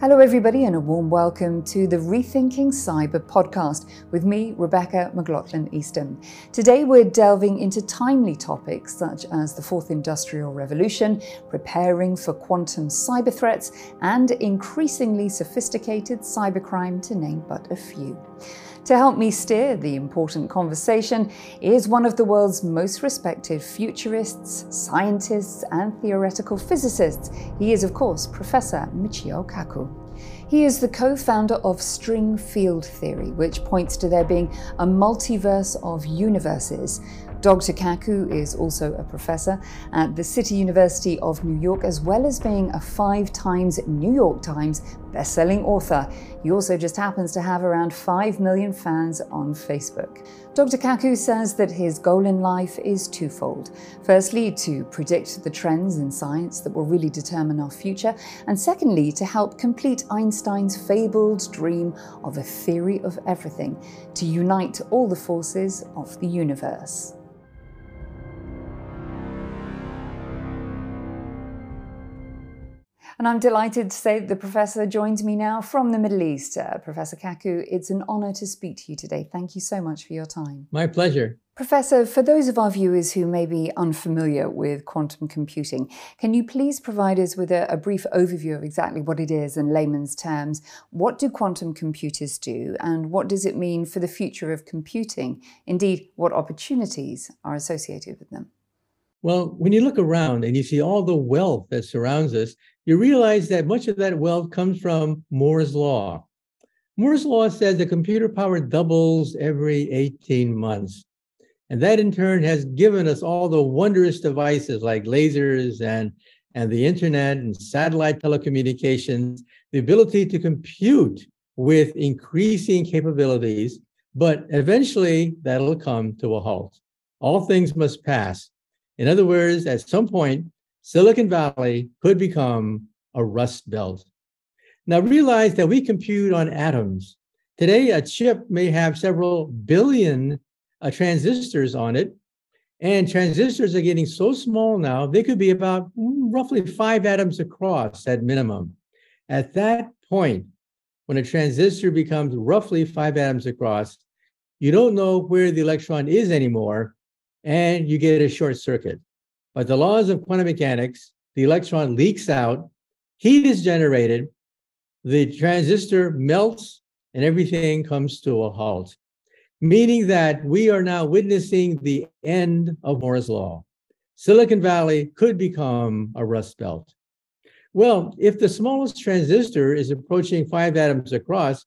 Hello, everybody, and a warm welcome to the Rethinking Cyber podcast with me, Rebecca McLaughlin Eastham. Today, we're delving into timely topics such as the fourth industrial revolution, preparing for quantum cyber threats, and increasingly sophisticated cybercrime, to name but a few. To help me steer the important conversation is one of the world's most respected futurists, scientists, and theoretical physicists. He is, of course, Professor Michio Kaku. He is the co founder of string field theory, which points to there being a multiverse of universes Dr. Kaku is also a professor at the City University of New York, as well as being a five times New York Times best-selling author. He also just happens to have around 5 million fans on Facebook. Dr. Kaku says that his goal in life is twofold. Firstly, to predict the trends in science that will really determine our future, and secondly, to help complete Einstein's fabled dream of a theory of everything, to unite all the forces of the universe. And I'm delighted to say that the professor joins me now from the Middle East. Uh, professor Kaku, it's an honor to speak to you today. Thank you so much for your time. My pleasure. Professor, for those of our viewers who may be unfamiliar with quantum computing, can you please provide us with a, a, brief overview of exactly what it is in layman's terms? What do quantum computers do, and what does it mean for the future of computing? Indeed, what opportunities are associated with them? Well, when you look around and you see all the wealth that surrounds us, you realize that much of that wealth comes from Moore's Law. Moore's Law says the computer power doubles every 18 months. And that in turn has given us all the wondrous devices like lasers and, and the internet and satellite telecommunications, the ability to compute with increasing capabilities. But eventually that'll come to a halt. All things must pass. In other words, at some point, Silicon Valley could become a rust belt. Now realize that we compute on atoms. Today, a chip may have several billion uh, transistors on it. And transistors are getting so small now, they could be about mm, roughly five atoms across at minimum. At that point, when a transistor becomes roughly five atoms across, you don't know where the electron is anymore and you get a short circuit. By the laws of quantum mechanics, the electron leaks out, heat is generated, the transistor melts, and everything comes to a halt, meaning that we are now witnessing the end of Moore's Law. Silicon Valley could become a rust belt. Well, if the smallest transistor is approaching five atoms across,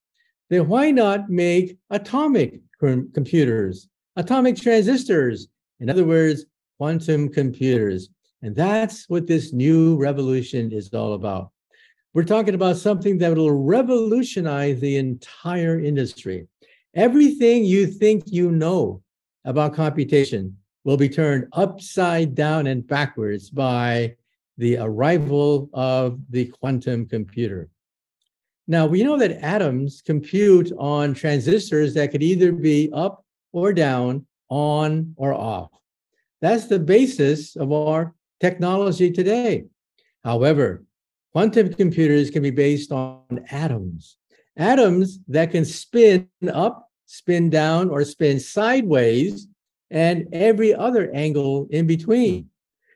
then why not make atomic computers, atomic transistors, in other words, quantum computers. And that's what this new revolution is all about. We're talking about something that will revolutionize the entire industry. Everything you think you know about computation will be turned upside down and backwards by the arrival of the quantum computer. Now, we know that atoms compute on transistors that could either be up or down on or off. That's the basis of our technology today. However, quantum computers can be based on atoms, atoms that can spin up, spin down, or spin sideways, and every other angle in between.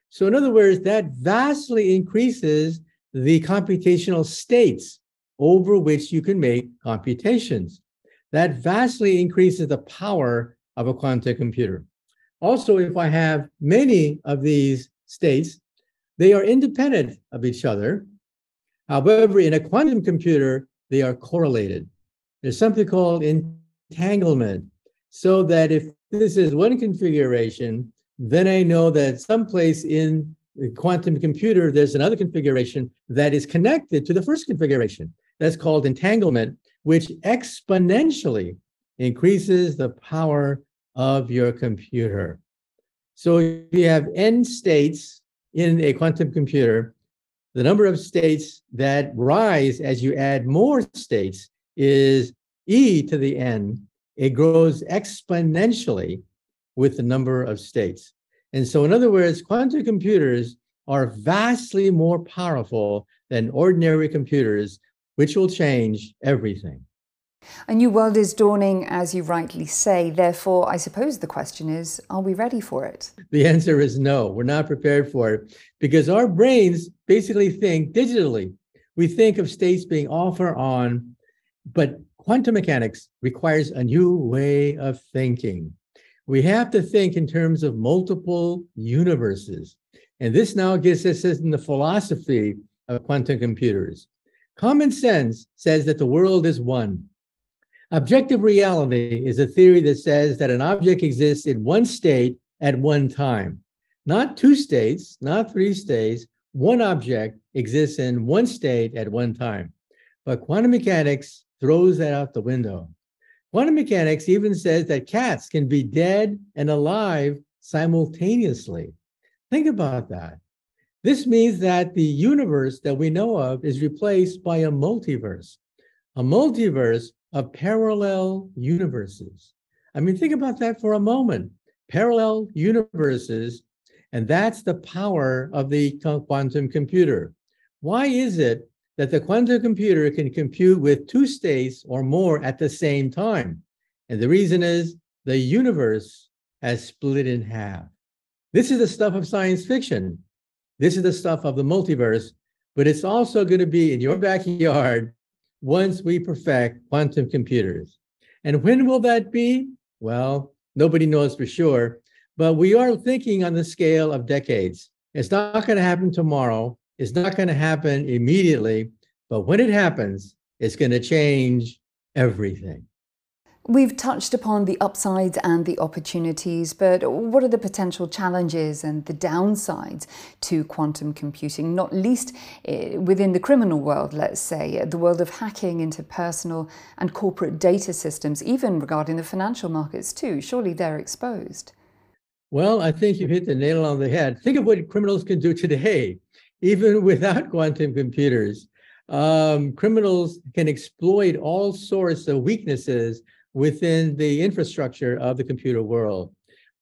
So, in other words, that vastly increases the computational states over which you can make computations. That vastly increases the power of a quantum computer. Also, if I have many of these states, they are independent of each other. However, in a quantum computer, they are correlated. There's something called entanglement, so that if this is one configuration, then I know that someplace in the quantum computer, there's another configuration that is connected to the first configuration. That's called entanglement, which exponentially increases the power of your computer. So if you have n states in a quantum computer, the number of states that rise as you add more states is e to the n. It grows exponentially with the number of states. And so, in other words, quantum computers are vastly more powerful than ordinary computers which will change everything. A new world is dawning, as you rightly say. Therefore, I suppose the question is are we ready for it? The answer is no, we're not prepared for it because our brains basically think digitally. We think of states being off or on, but quantum mechanics requires a new way of thinking. We have to think in terms of multiple universes. And this now gets us in the philosophy of quantum computers. Common sense says that the world is one. Objective reality is a theory that says that an object exists in one state at one time. Not two states, not three states, one object exists in one state at one time. But quantum mechanics throws that out the window. Quantum mechanics even says that cats can be dead and alive simultaneously. Think about that. This means that the universe that we know of is replaced by a multiverse, a multiverse of parallel universes. I mean, think about that for a moment. Parallel universes, and that's the power of the quantum computer. Why is it that the quantum computer can compute with two states or more at the same time? And the reason is the universe has split in half. This is the stuff of science fiction. This is the stuff of the multiverse, but it's also going to be in your backyard once we perfect quantum computers. And when will that be? Well, nobody knows for sure, but we are thinking on the scale of decades. It's not going to happen tomorrow. It's not going to happen immediately, but when it happens, it's going to change everything. We've touched upon the upsides and the opportunities, but what are the potential challenges and the downsides to quantum computing, not least eh, within the criminal world, let's say, the world of hacking into personal and corporate data systems, even regarding the financial markets too? Surely they're exposed. Well, I think you hit the nail on the head. Think of what criminals can do today, even without quantum computers. Um, criminals can exploit all sorts of weaknesses within the infrastructure of the computer world.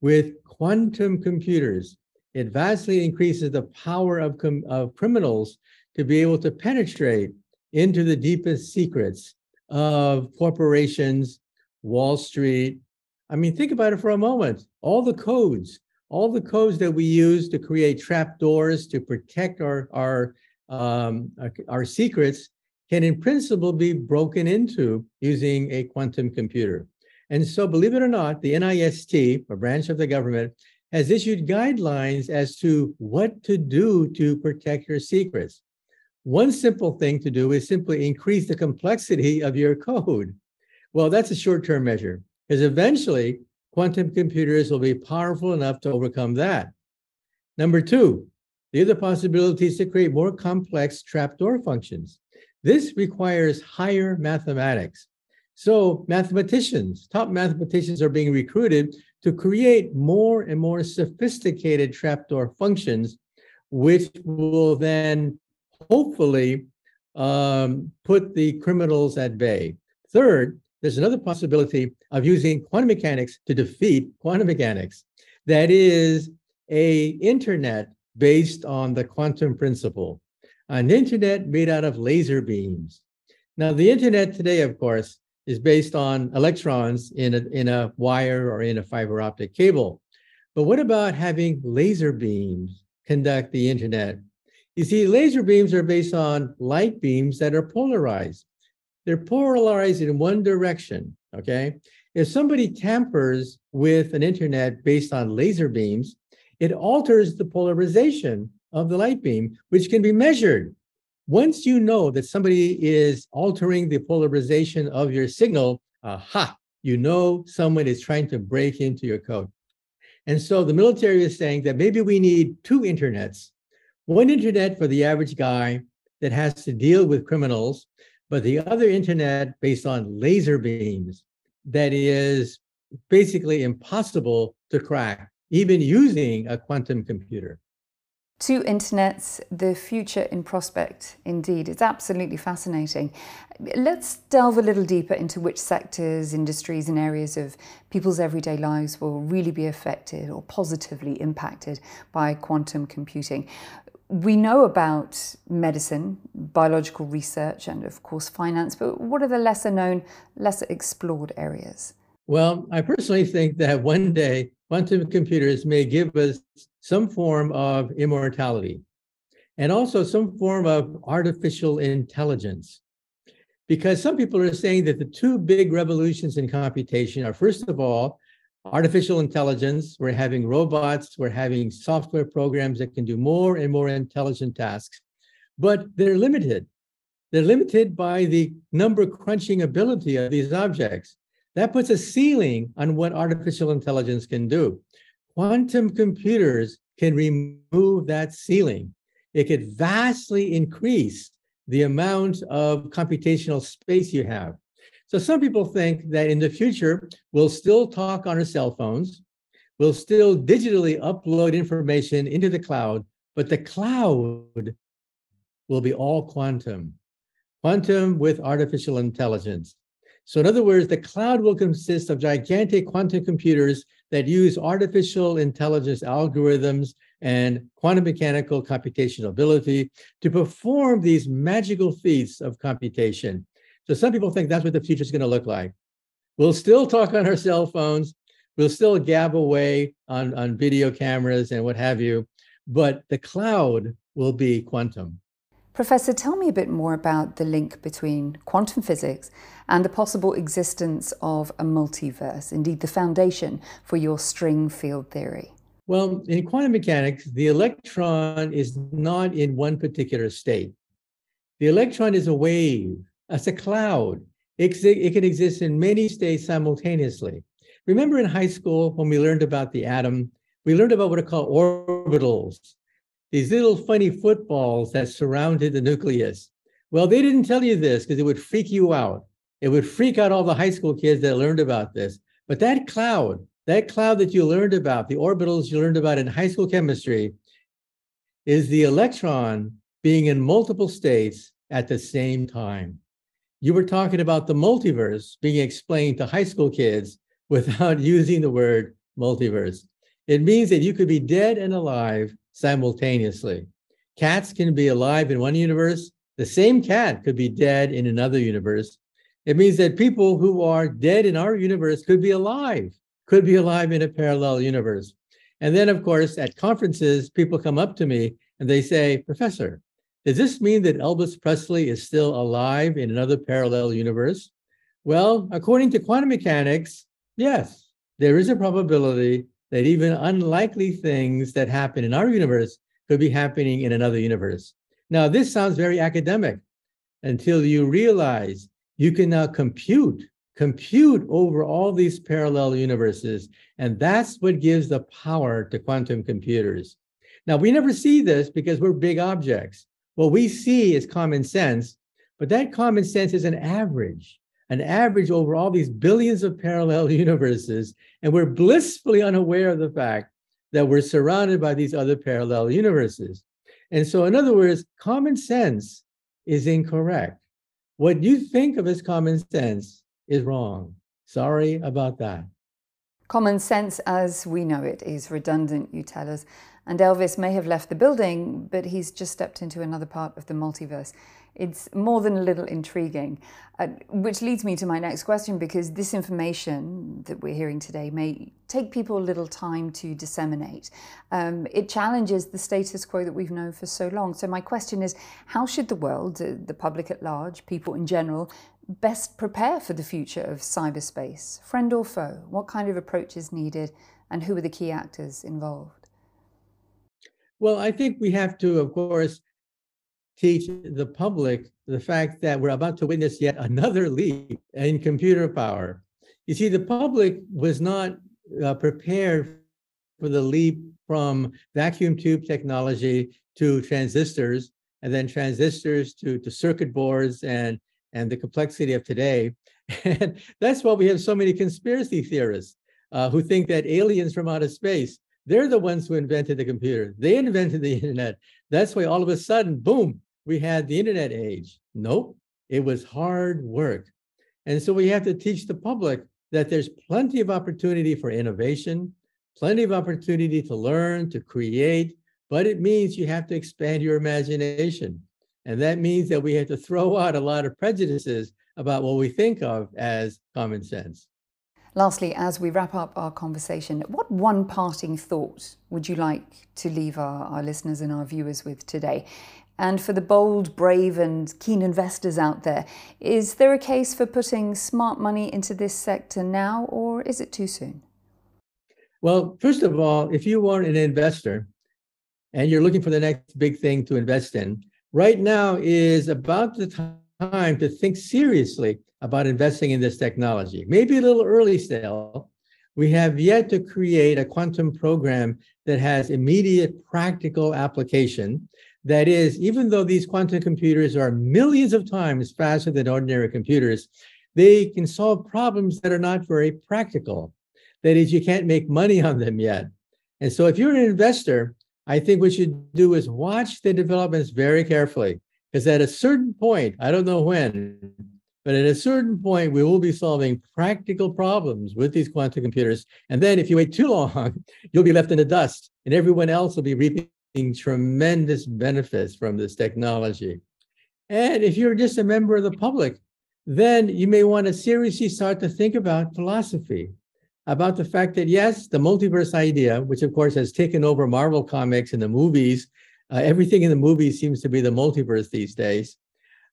With quantum computers, it vastly increases the power of, of criminals to be able to penetrate into the deepest secrets of corporations, Wall Street. I mean, think about it for a moment. All the codes, all the codes that we use to create trap doors to protect our our um, our, our secrets can in principle be broken into using a quantum computer. And so, believe it or not, the NIST, a branch of the government, has issued guidelines as to what to do to protect your secrets. One simple thing to do is simply increase the complexity of your code. Well, that's a short term measure, because eventually quantum computers will be powerful enough to overcome that. Number two, the other possibility is to create more complex trapdoor functions. This requires higher mathematics. So mathematicians, top mathematicians are being recruited to create more and more sophisticated trapdoor functions, which will then hopefully um, put the criminals at bay. Third, there's another possibility of using quantum mechanics to defeat quantum mechanics. That is a internet based on the quantum principle an internet made out of laser beams. Now, the internet today, of course, is based on electrons in a, in a wire or in a fiber optic cable. But what about having laser beams conduct the internet? You see, laser beams are based on light beams that are polarized. They're polarized in one direction, okay? If somebody tampers with an internet based on laser beams, it alters the polarization of the light beam, which can be measured. Once you know that somebody is altering the polarization of your signal, aha, you know someone is trying to break into your code. And so the military is saying that maybe we need two internets one internet for the average guy that has to deal with criminals, but the other internet based on laser beams that is basically impossible to crack, even using a quantum computer. Two internets, the future in prospect, indeed. It's absolutely fascinating. Let's delve a little deeper into which sectors, industries, and areas of people's everyday lives will really be affected or positively impacted by quantum computing. we know about medicine, biological research, and of course finance, but what are the lesser known, lesser explored areas? Well, I personally think that one day quantum computers may give us some form of immortality and also some form of artificial intelligence. Because some people are saying that the two big revolutions in computation are, first of all, artificial intelligence. We're having robots, we're having software programs that can do more and more intelligent tasks, but they're limited. They're limited by the number crunching ability of these objects. That puts a ceiling on what artificial intelligence can do. Quantum computers can remove that ceiling. It could vastly increase the amount of computational space you have. So some people think that in the future, we'll still talk on our cell phones, we'll still digitally upload information into the cloud, but the cloud will be all quantum, quantum with artificial intelligence. So in other words, the cloud will consist of gigantic quantum computers that use artificial intelligence algorithms and quantum mechanical computational ability to perform these magical feats of computation. So some people think that's what the future is going to look like. We'll still talk on our cell phones. We'll still gab away on, on video cameras and what have you, but the cloud will be quantum. Professor, tell me a bit more about the link between quantum physics and the possible existence of a multiverse, indeed, the foundation for your string field theory. Well, in quantum mechanics, the electron is not in one particular state. The electron is a wave as a cloud. It, it can exist in many states simultaneously. Remember in high school when we learned about the atom, we learned about what are called orbitals, these little funny footballs that surrounded the nucleus. Well, they didn't tell you this because it would freak you out. It would freak out all the high school kids that learned about this. But that cloud, that cloud that you learned about, the orbitals you learned about in high school chemistry, is the electron being in multiple states at the same time you were talking about the multiverse being explained to high school kids without using the word multiverse. It means that you could be dead and alive simultaneously. Cats can be alive in one universe, the same cat could be dead in another universe. It means that people who are dead in our universe could be alive, could be alive in a parallel universe. And then, of course, at conferences, people come up to me and they say, Professor, does this mean that Elvis Presley is still alive in another parallel universe? Well, according to quantum mechanics, yes, there is a probability that even unlikely things that happen in our universe could be happening in another universe. Now, this sounds very academic until you realize you can now compute, compute over all these parallel universes. And that's what gives the power to quantum computers. Now, we never see this because we're big objects. What we see is common sense, but that common sense is an average, an average over all these billions of parallel universes. And we're blissfully unaware of the fact that we're surrounded by these other parallel universes. And so, in other words, common sense is incorrect. What you think of as common sense is wrong. Sorry about that. Common sense as we know it is redundant, you tell us. And Elvis may have left the building, but he's just stepped into another part of the multiverse. It's more than a little intriguing, uh, which leads me to my next question because this information that we're hearing today may take people a little time to disseminate. Um, it challenges the status quo that we've known for so long. So, my question is how should the world, uh, the public at large, people in general, best prepare for the future of cyberspace? Friend or foe? What kind of approach is needed, and who are the key actors involved? Well, I think we have to, of course, teach the public the fact that we're about to witness yet another leap in computer power. You see, the public was not uh, prepared for the leap from vacuum tube technology to transistors, and then transistors to, to circuit boards and, and the complexity of today. And that's why we have so many conspiracy theorists uh, who think that aliens from outer space they're the ones who invented the computer. They invented the internet. That's why all of a sudden, boom, we had the internet age. Nope, it was hard work. And so we have to teach the public that there's plenty of opportunity for innovation, plenty of opportunity to learn, to create, but it means you have to expand your imagination. And that means that we have to throw out a lot of prejudices about what we think of as common sense. Lastly, as we wrap up our conversation, what one parting thought would you like to leave our, our listeners and our viewers with today? And for the bold, brave, and keen investors out there, is there a case for putting smart money into this sector now, or is it too soon? Well, first of all, if you are an investor and you're looking for the next big thing to invest in, right now is about the time to think seriously about investing in this technology. Maybe a little early still. We have yet to create a quantum program that has immediate practical application. That is, even though these quantum computers are millions of times faster than ordinary computers, they can solve problems that are not very practical. That is, you can't make money on them yet. And so, if you're an investor, I think what you do is watch the developments very carefully. Because at a certain point, I don't know when, but at a certain point, we will be solving practical problems with these quantum computers. And then if you wait too long, you'll be left in the dust, and everyone else will be reaping tremendous benefits from this technology. And if you're just a member of the public, then you may want to seriously start to think about philosophy, about the fact that, yes, the multiverse idea, which of course has taken over Marvel Comics and the movies, uh, everything in the movies seems to be the multiverse these days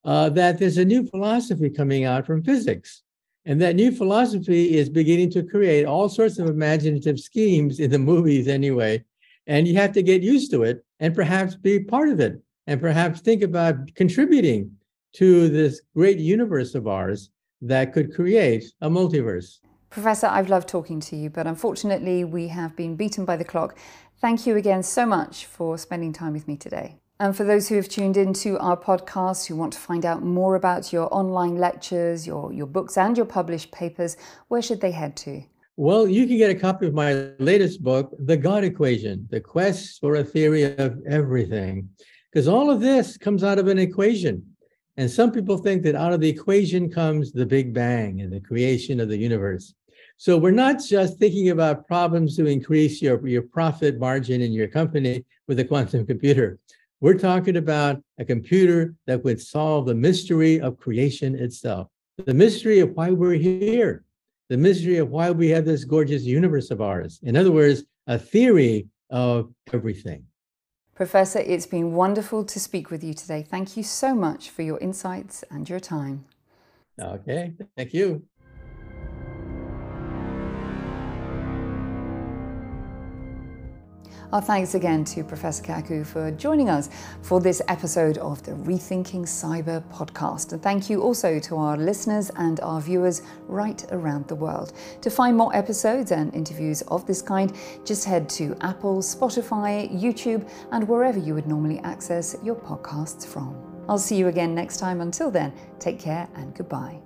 uh, that there's a new philosophy coming out from physics. And that new philosophy is beginning to create all sorts of imaginative schemes in the movies, anyway. And you have to get used to it and perhaps be part of it and perhaps think about contributing to this great universe of ours that could create a multiverse. Professor, I've loved talking to you, but unfortunately, we have been beaten by the clock. Thank you again so much for spending time with me today. And for those who have tuned into our podcast who want to find out more about your online lectures, your, your books, and your published papers, where should they head to? Well, you can get a copy of my latest book, The God Equation The Quest for a Theory of Everything, because all of this comes out of an equation. And some people think that out of the equation comes the Big Bang and the creation of the universe. So we're not just thinking about problems to increase your, your profit margin in your company with a quantum computer. We're talking about a computer that would solve the mystery of creation itself, the mystery of why we're here, the mystery of why we have this gorgeous universe of ours. In other words, a theory of everything. Professor, it's been wonderful to speak with you today. Thank you so much for your insights and your time. Okay, thank you. Our thanks again to Professor Kaku for joining us for this episode of the Rethinking Cyber podcast. And thank you also to our listeners and our viewers right around the world. To find more episodes and interviews of this kind, just head to Apple, Spotify, YouTube, and wherever you would normally access your podcasts from. I'll see you again next time. Until then, take care and goodbye.